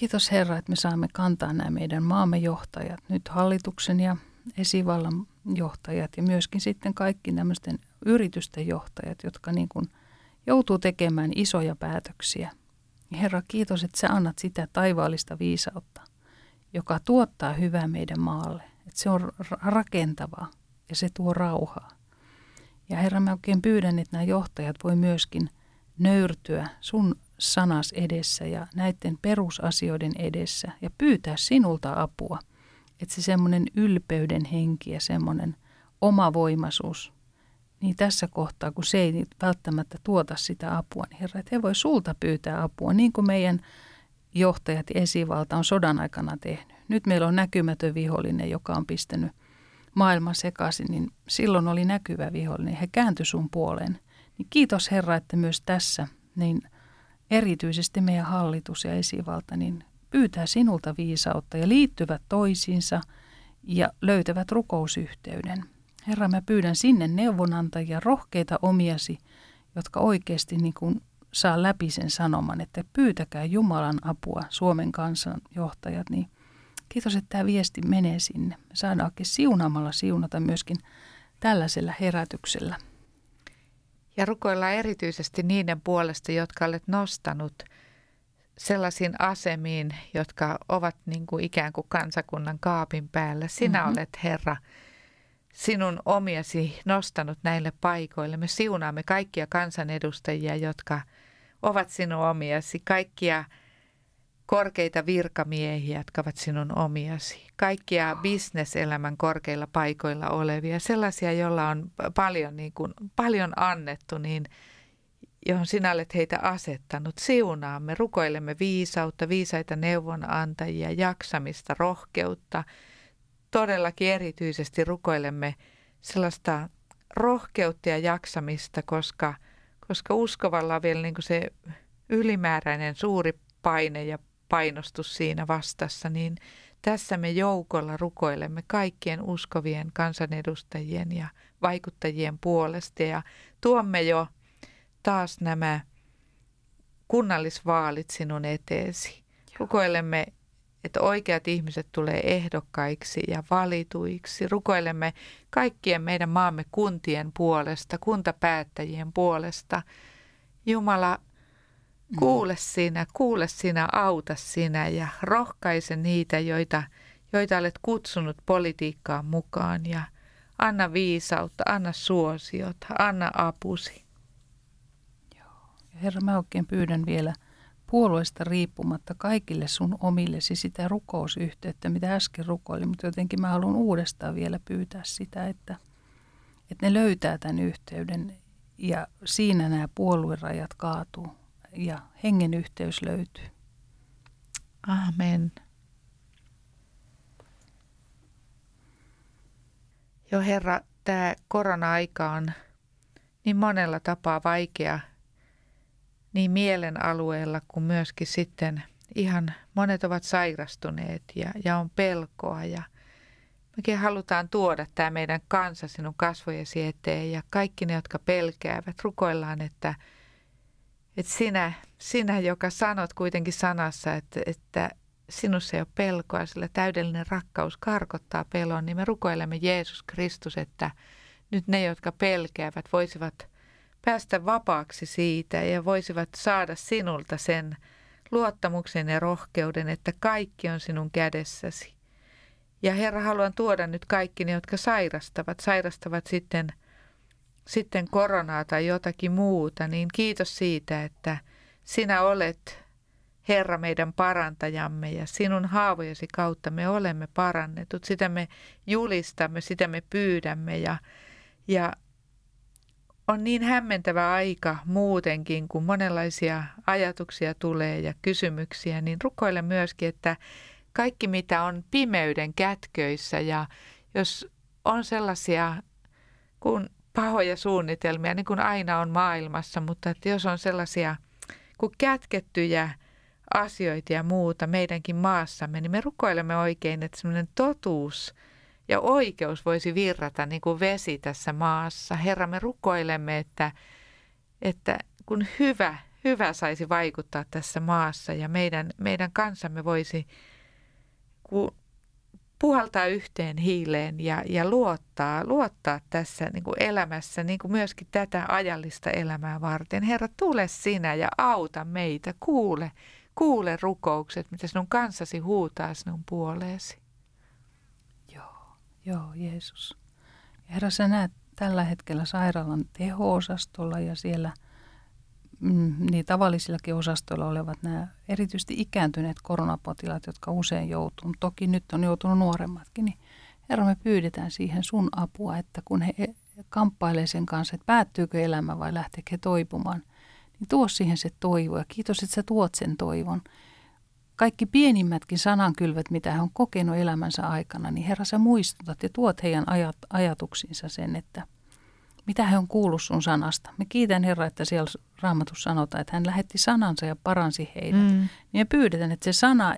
Kiitos Herra, että me saamme kantaa nämä meidän maamme johtajat, nyt hallituksen ja esivallan johtajat ja myöskin sitten kaikki tämmöisten yritysten johtajat, jotka niin kuin joutuu tekemään isoja päätöksiä. Herra, kiitos, että sä annat sitä taivaallista viisautta, joka tuottaa hyvää meidän maalle. Että se on rakentavaa ja se tuo rauhaa. Ja Herra, mä oikein pyydän, että nämä johtajat voi myöskin nöyrtyä sun sanas edessä ja näiden perusasioiden edessä ja pyytää sinulta apua. Että se semmoinen ylpeyden henki ja semmoinen omavoimaisuus, niin tässä kohtaa, kun se ei välttämättä tuota sitä apua, niin Herra, että he voi sulta pyytää apua, niin kuin meidän johtajat ja esivalta on sodan aikana tehnyt. Nyt meillä on näkymätön vihollinen, joka on pistänyt maailman sekaisin, niin silloin oli näkyvä vihollinen. He kääntyi sun puoleen. Niin kiitos Herra, että myös tässä, niin erityisesti meidän hallitus ja esivalta, niin pyytää sinulta viisautta ja liittyvät toisiinsa ja löytävät rukousyhteyden. Herra, mä pyydän sinne neuvonantajia, rohkeita omiasi, jotka oikeasti niin kuin saa läpi sen sanoman, että pyytäkää Jumalan apua, Suomen kansan johtajat, niin kiitos, että tämä viesti menee sinne. Me saadaan oikein siunaamalla siunata myöskin tällaisella herätyksellä. Ja rukoillaan erityisesti niiden puolesta, jotka olet nostanut sellaisiin asemiin, jotka ovat niin kuin ikään kuin kansakunnan kaapin päällä. Sinä mm-hmm. olet Herra sinun omiasi nostanut näille paikoille. Me siunaamme kaikkia kansanedustajia, jotka ovat sinun omiasi, kaikkia korkeita virkamiehiä, jotka ovat sinun omiasi, kaikkia bisneselämän korkeilla paikoilla olevia, sellaisia, joilla on paljon, niin kuin, paljon annettu, niin johon sinä olet heitä asettanut. Siunaamme, rukoilemme viisautta, viisaita neuvonantajia, jaksamista, rohkeutta – todellakin erityisesti rukoilemme sellaista rohkeutta ja jaksamista, koska, koska uskovalla on vielä niin kuin se ylimääräinen suuri paine ja painostus siinä vastassa, niin tässä me joukolla rukoilemme kaikkien uskovien kansanedustajien ja vaikuttajien puolesta ja tuomme jo taas nämä kunnallisvaalit sinun eteesi. Rukoilemme että oikeat ihmiset tulee ehdokkaiksi ja valituiksi. Rukoilemme kaikkien meidän maamme kuntien puolesta, kuntapäättäjien puolesta. Jumala, kuule sinä, kuule sinä, auta sinä ja rohkaise niitä, joita, joita olet kutsunut politiikkaan mukaan ja anna viisautta, anna suosiot, anna apusi. Joo. Herra, mä oikein pyydän vielä – puolueesta riippumatta kaikille sun omillesi sitä rukousyhteyttä, mitä äsken rukoilin, mutta jotenkin mä haluan uudestaan vielä pyytää sitä, että, että ne löytää tämän yhteyden ja siinä nämä puoluerajat kaatuu ja hengen yhteys löytyy. Amen. Jo Herra, tämä korona-aika on niin monella tapaa vaikea niin mielen alueella kuin myöskin sitten ihan monet ovat sairastuneet ja, ja on pelkoa ja mekin halutaan tuoda tämä meidän kansa sinun kasvojesi eteen ja kaikki ne, jotka pelkäävät, rukoillaan, että, että sinä, sinä, joka sanot kuitenkin sanassa, että, että sinussa ei ole pelkoa, sillä täydellinen rakkaus karkottaa pelon, niin me rukoilemme Jeesus Kristus, että nyt ne, jotka pelkäävät, voisivat – päästä vapaaksi siitä ja voisivat saada sinulta sen luottamuksen ja rohkeuden, että kaikki on sinun kädessäsi. Ja Herra, haluan tuoda nyt kaikki ne, jotka sairastavat, sairastavat sitten, sitten koronaa tai jotakin muuta, niin kiitos siitä, että sinä olet Herra meidän parantajamme ja sinun haavojesi kautta me olemme parannetut. Sitä me julistamme, sitä me pyydämme ja, ja on niin hämmentävä aika muutenkin, kun monenlaisia ajatuksia tulee ja kysymyksiä, niin rukoile myöskin, että kaikki mitä on pimeyden kätköissä ja jos on sellaisia kuin pahoja suunnitelmia, niin kuin aina on maailmassa, mutta että jos on sellaisia kuin kätkettyjä asioita ja muuta meidänkin maassamme, niin me rukoilemme oikein, että semmoinen totuus – ja oikeus voisi virrata niin kuin vesi tässä maassa. Herra, me rukoilemme, että, että kun hyvä, hyvä saisi vaikuttaa tässä maassa ja meidän, meidän kansamme voisi puhaltaa yhteen hiileen ja, ja luottaa, luottaa tässä niin kuin elämässä niin kuin myöskin tätä ajallista elämää varten. Herra, tule sinä ja auta meitä. Kuule, kuule rukoukset, mitä sinun kanssasi huutaa sinun puoleesi. Joo, joo, Jeesus. Herra, sä näet tällä hetkellä sairaalan teho-osastolla ja siellä mm, niin tavallisillakin osastoilla olevat nämä erityisesti ikääntyneet koronapotilaat, jotka usein joutuu, toki nyt on joutunut nuoremmatkin, niin Herra, me pyydetään siihen sun apua, että kun he kamppailee sen kanssa, että päättyykö elämä vai lähteekö he toipumaan, niin tuo siihen se toivo ja kiitos, että sä tuot sen toivon kaikki pienimmätkin sanankylvet, mitä hän on kokenut elämänsä aikana, niin Herra, sä muistutat ja tuot heidän ajat, ajatuksiinsa sen, että mitä he on kuullut sun sanasta. Me kiitän Herra, että siellä raamatussa sanotaan, että hän lähetti sanansa ja paransi heidät. Mm. Niin me pyydetään, että se sana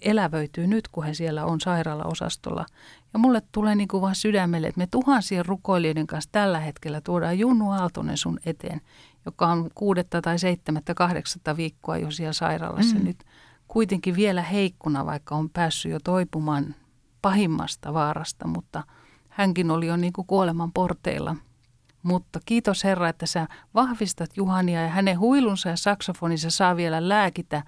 elävöityy nyt, kun he siellä on sairaalaosastolla. Ja mulle tulee niin kuin vaan sydämelle, että me tuhansien rukoilijoiden kanssa tällä hetkellä tuodaan Junnu Aaltonen sun eteen, joka on kuudetta tai seitsemättä, kahdeksatta viikkoa jo siellä sairaalassa mm. nyt kuitenkin vielä heikkuna, vaikka on päässyt jo toipumaan pahimmasta vaarasta, mutta hänkin oli jo niin kuin kuoleman porteilla. Mutta kiitos Herra, että sä vahvistat Juhania ja hänen huilunsa ja saksofoninsa saa vielä lääkitä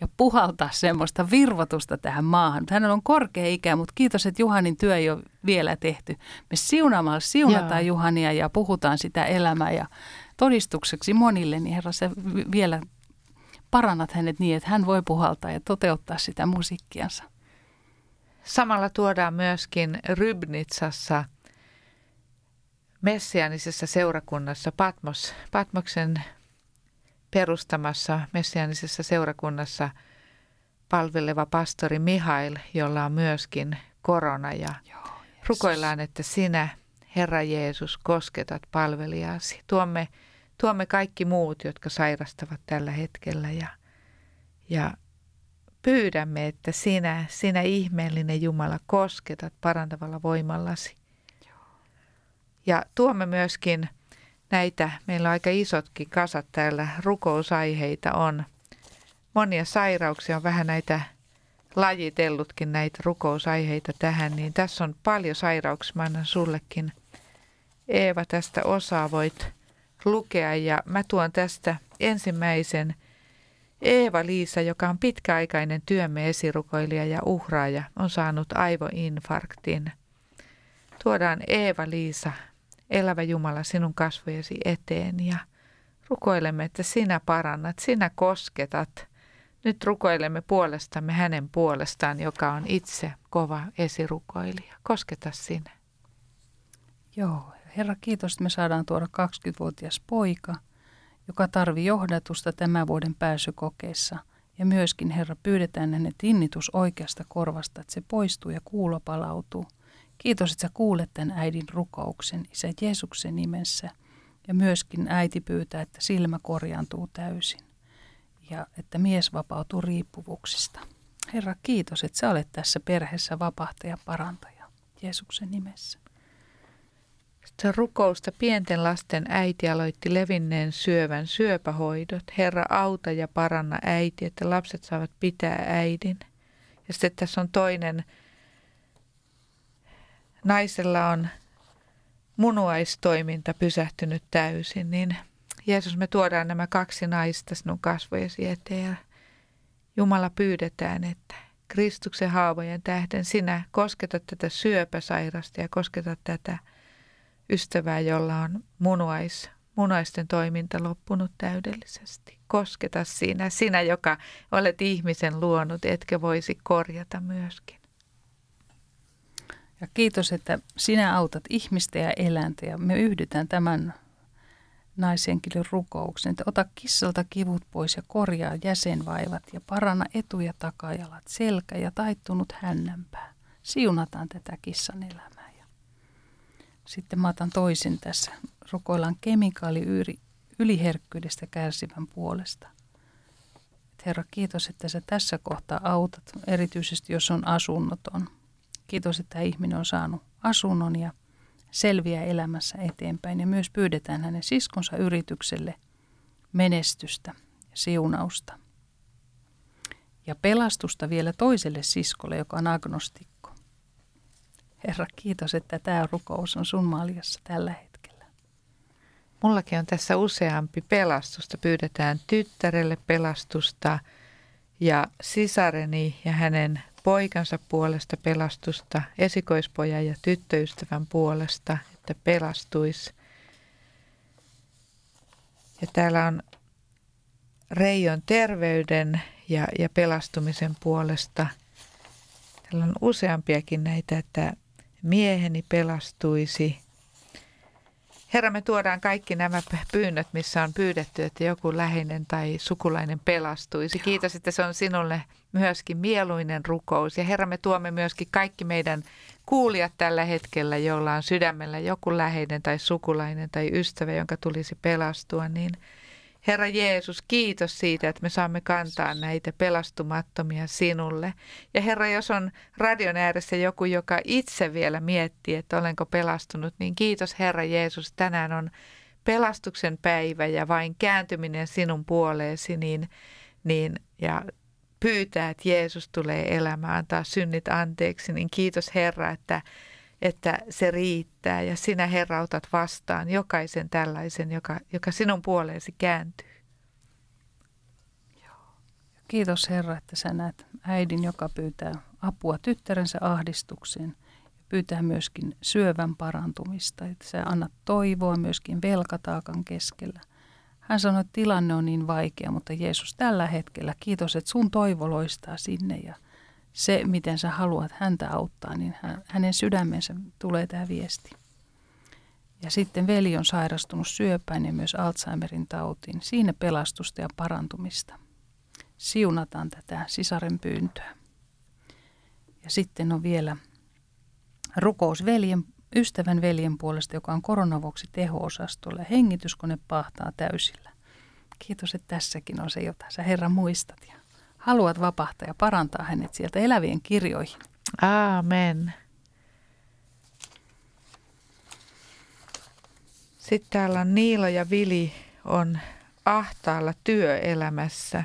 ja puhaltaa semmoista virvotusta tähän maahan. Hänellä on korkea ikä, mutta kiitos, että Juhanin työ ei ole vielä tehty. Me siunaamalla siunataan Joo. Juhania ja puhutaan sitä elämää ja todistukseksi monille, niin Herra, sä vielä parannat hänet niin, että hän voi puhaltaa ja toteuttaa sitä musiikkiansa. Samalla tuodaan myöskin Rybnitsassa messianisessa seurakunnassa, Patmos, Patmoksen perustamassa messianisessa seurakunnassa palveleva pastori Mihail, jolla on myöskin korona ja Joo, rukoillaan, että sinä, Herra Jeesus, kosketat palvelijasi. Tuomme tuomme kaikki muut, jotka sairastavat tällä hetkellä ja, ja pyydämme, että sinä, sinä ihmeellinen Jumala kosketat parantavalla voimallasi. Ja tuomme myöskin näitä, meillä on aika isotkin kasat täällä, rukousaiheita on. Monia sairauksia on vähän näitä lajitellutkin näitä rukousaiheita tähän, niin tässä on paljon sairauksia. Mä annan sullekin, Eeva, tästä osaa voit lukea ja mä tuon tästä ensimmäisen Eeva-Liisa, joka on pitkäaikainen työmme esirukoilija ja uhraaja, on saanut aivoinfarktin. Tuodaan Eeva-Liisa, elävä Jumala, sinun kasvojesi eteen ja rukoilemme, että sinä parannat, sinä kosketat. Nyt rukoilemme puolestamme hänen puolestaan, joka on itse kova esirukoilija. Kosketa sinä. Joo, Herra, kiitos, että me saadaan tuoda 20-vuotias poika, joka tarvii johdatusta tämän vuoden pääsykokeessa. Ja myöskin, Herra, pyydetään hänen tinnitus oikeasta korvasta, että se poistuu ja kuulo palautuu. Kiitos, että sä kuulet tämän äidin rukouksen, Isä Jeesuksen nimessä. Ja myöskin äiti pyytää, että silmä korjaantuu täysin ja että mies vapautuu riippuvuuksista. Herra, kiitos, että sä olet tässä perheessä vapahtaja parantaja. Jeesuksen nimessä. Sitä rukousta pienten lasten äiti aloitti levinneen syövän syöpähoidot. Herra, auta ja paranna äiti, että lapset saavat pitää äidin. Ja sitten tässä on toinen. Naisella on munuaistoiminta pysähtynyt täysin, niin Jeesus, me tuodaan nämä kaksi naista sinun kasvojesi eteen ja Jumala pyydetään, että Kristuksen haavojen tähden sinä kosketat tätä syöpäsairasta ja kosketat tätä ystävää, jolla on munuais, munuaisten toiminta loppunut täydellisesti. Kosketa sinä, sinä, joka olet ihmisen luonut, etkä voisi korjata myöskin. Ja kiitos, että sinä autat ihmistä ja eläintä ja me yhdytään tämän naishenkilön rukouksen, että ota kissalta kivut pois ja korjaa jäsenvaivat ja paranna etu- ja takajalat, selkä ja taittunut hännänpää. Siunataan tätä kissan elämää. Sitten mä otan toisen tässä. Rukoillaan kemikaali yliherkkyydestä kärsivän puolesta. Herra, kiitos, että sä tässä kohtaa autat, erityisesti jos on asunnoton. Kiitos, että ihminen on saanut asunnon ja selviä elämässä eteenpäin. Ja myös pyydetään hänen siskonsa yritykselle menestystä siunausta. Ja pelastusta vielä toiselle siskolle, joka on agnostikko. Herra, kiitos, että tämä rukous on sun maljassa tällä hetkellä. Mullakin on tässä useampi pelastusta. Pyydetään tyttärelle pelastusta ja sisareni ja hänen poikansa puolesta pelastusta, esikoispojan ja tyttöystävän puolesta, että pelastuisi. Ja täällä on Reijon terveyden ja, ja pelastumisen puolesta. Täällä on useampiakin näitä, että mieheni pelastuisi – Herra, me tuodaan kaikki nämä pyynnöt, missä on pyydetty, että joku läheinen tai sukulainen pelastuisi. Joo. Kiitos, että se on sinulle myöskin mieluinen rukous. Ja Herra, me tuomme myöskin kaikki meidän kuulijat tällä hetkellä, joilla on sydämellä joku läheinen tai sukulainen tai ystävä, jonka tulisi pelastua, niin – Herra Jeesus, kiitos siitä, että me saamme kantaa näitä pelastumattomia sinulle. Ja Herra, jos on radion ääressä joku, joka itse vielä miettii, että olenko pelastunut, niin kiitos Herra Jeesus, tänään on pelastuksen päivä ja vain kääntyminen sinun puoleesi, niin, niin ja pyytää, että Jeesus tulee elämään, antaa synnit anteeksi, niin kiitos Herra, että että se riittää ja sinä Herra otat vastaan jokaisen tällaisen, joka, joka sinun puoleesi kääntyy. Kiitos Herra, että sä näet äidin, joka pyytää apua tyttärensä ahdistukseen ja pyytää myöskin syövän parantumista, että sä annat toivoa myöskin velkataakan keskellä. Hän sanoi, että tilanne on niin vaikea, mutta Jeesus tällä hetkellä, kiitos, että sun toivo loistaa sinne ja – se, miten sä haluat häntä auttaa, niin hänen sydämensä tulee tämä viesti. Ja sitten veli on sairastunut syöpään ja myös Alzheimerin tautiin. Siinä pelastusta ja parantumista. Siunataan tätä sisaren pyyntöä. Ja sitten on vielä rukous veljen, ystävän veljen puolesta, joka on koronavuoksi teho-osastolla. Hengityskone pahtaa täysillä. Kiitos, että tässäkin on se, jota sä Herra muistat. Ja haluat vapahtaa ja parantaa hänet sieltä elävien kirjoihin. Aamen. Sitten täällä on Niilo ja Vili on ahtaalla työelämässä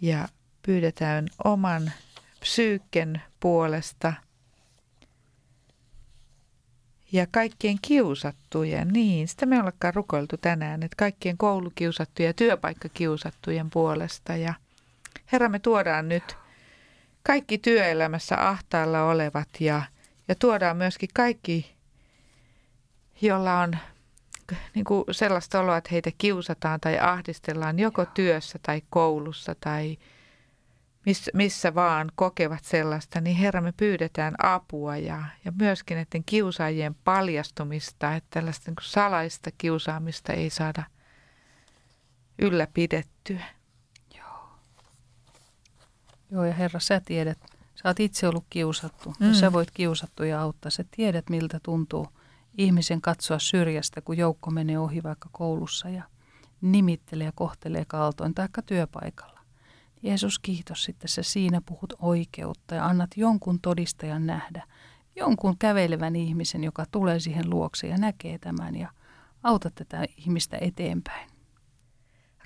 ja pyydetään oman psyykken puolesta ja kaikkien kiusattujen, niin sitä me ollakaan rukoiltu tänään, että kaikkien koulukiusattujen ja työpaikkakiusattujen puolesta ja – Herra, me tuodaan nyt kaikki työelämässä ahtaalla olevat ja, ja tuodaan myöskin kaikki, jolla on niin kuin sellaista oloa, että heitä kiusataan tai ahdistellaan joko työssä tai koulussa tai missä, missä vaan kokevat sellaista, niin Herra, me pyydetään apua ja, ja myöskin näiden kiusaajien paljastumista, että tällaista niin salaista kiusaamista ei saada ylläpidettyä. Joo, ja Herra, sä tiedät, sä oot itse ollut kiusattu, mm. ja sä voit kiusattuja auttaa. Sä tiedät, miltä tuntuu ihmisen katsoa syrjästä, kun joukko menee ohi vaikka koulussa ja nimittelee ja kohtelee kaltoin, taikka työpaikalla. Jeesus, kiitos sitten, sä siinä puhut oikeutta ja annat jonkun todistajan nähdä, jonkun kävelevän ihmisen, joka tulee siihen luokse ja näkee tämän ja autat tätä ihmistä eteenpäin.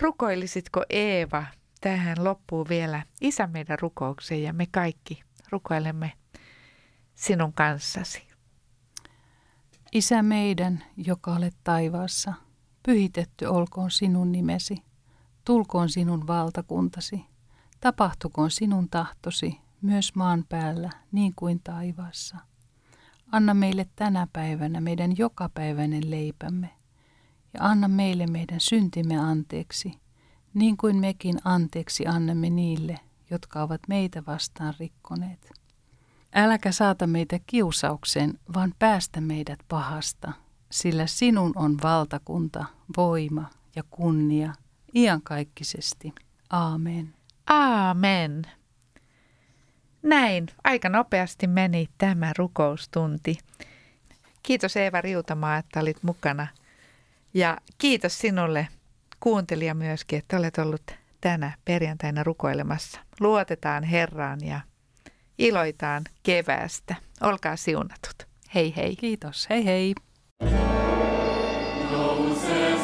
Rukoilisitko Eeva tähän loppuu vielä Isä meidän rukoukseen ja me kaikki rukoilemme sinun kanssasi. Isä meidän, joka olet taivaassa, pyhitetty olkoon sinun nimesi, tulkoon sinun valtakuntasi, tapahtukoon sinun tahtosi myös maan päällä niin kuin taivaassa. Anna meille tänä päivänä meidän jokapäiväinen leipämme ja anna meille meidän syntimme anteeksi – niin kuin mekin anteeksi annamme niille, jotka ovat meitä vastaan rikkoneet. Äläkä saata meitä kiusaukseen, vaan päästä meidät pahasta, sillä sinun on valtakunta, voima ja kunnia iankaikkisesti. Aamen. Aamen. Näin, aika nopeasti meni tämä rukoustunti. Kiitos Eeva Riutamaa, että olit mukana. Ja kiitos sinulle kuuntelija myöskin, että olet ollut tänä perjantaina rukoilemassa. Luotetaan Herraan ja iloitaan keväästä. Olkaa siunatut. Hei hei. Kiitos. Hei hei. Nouse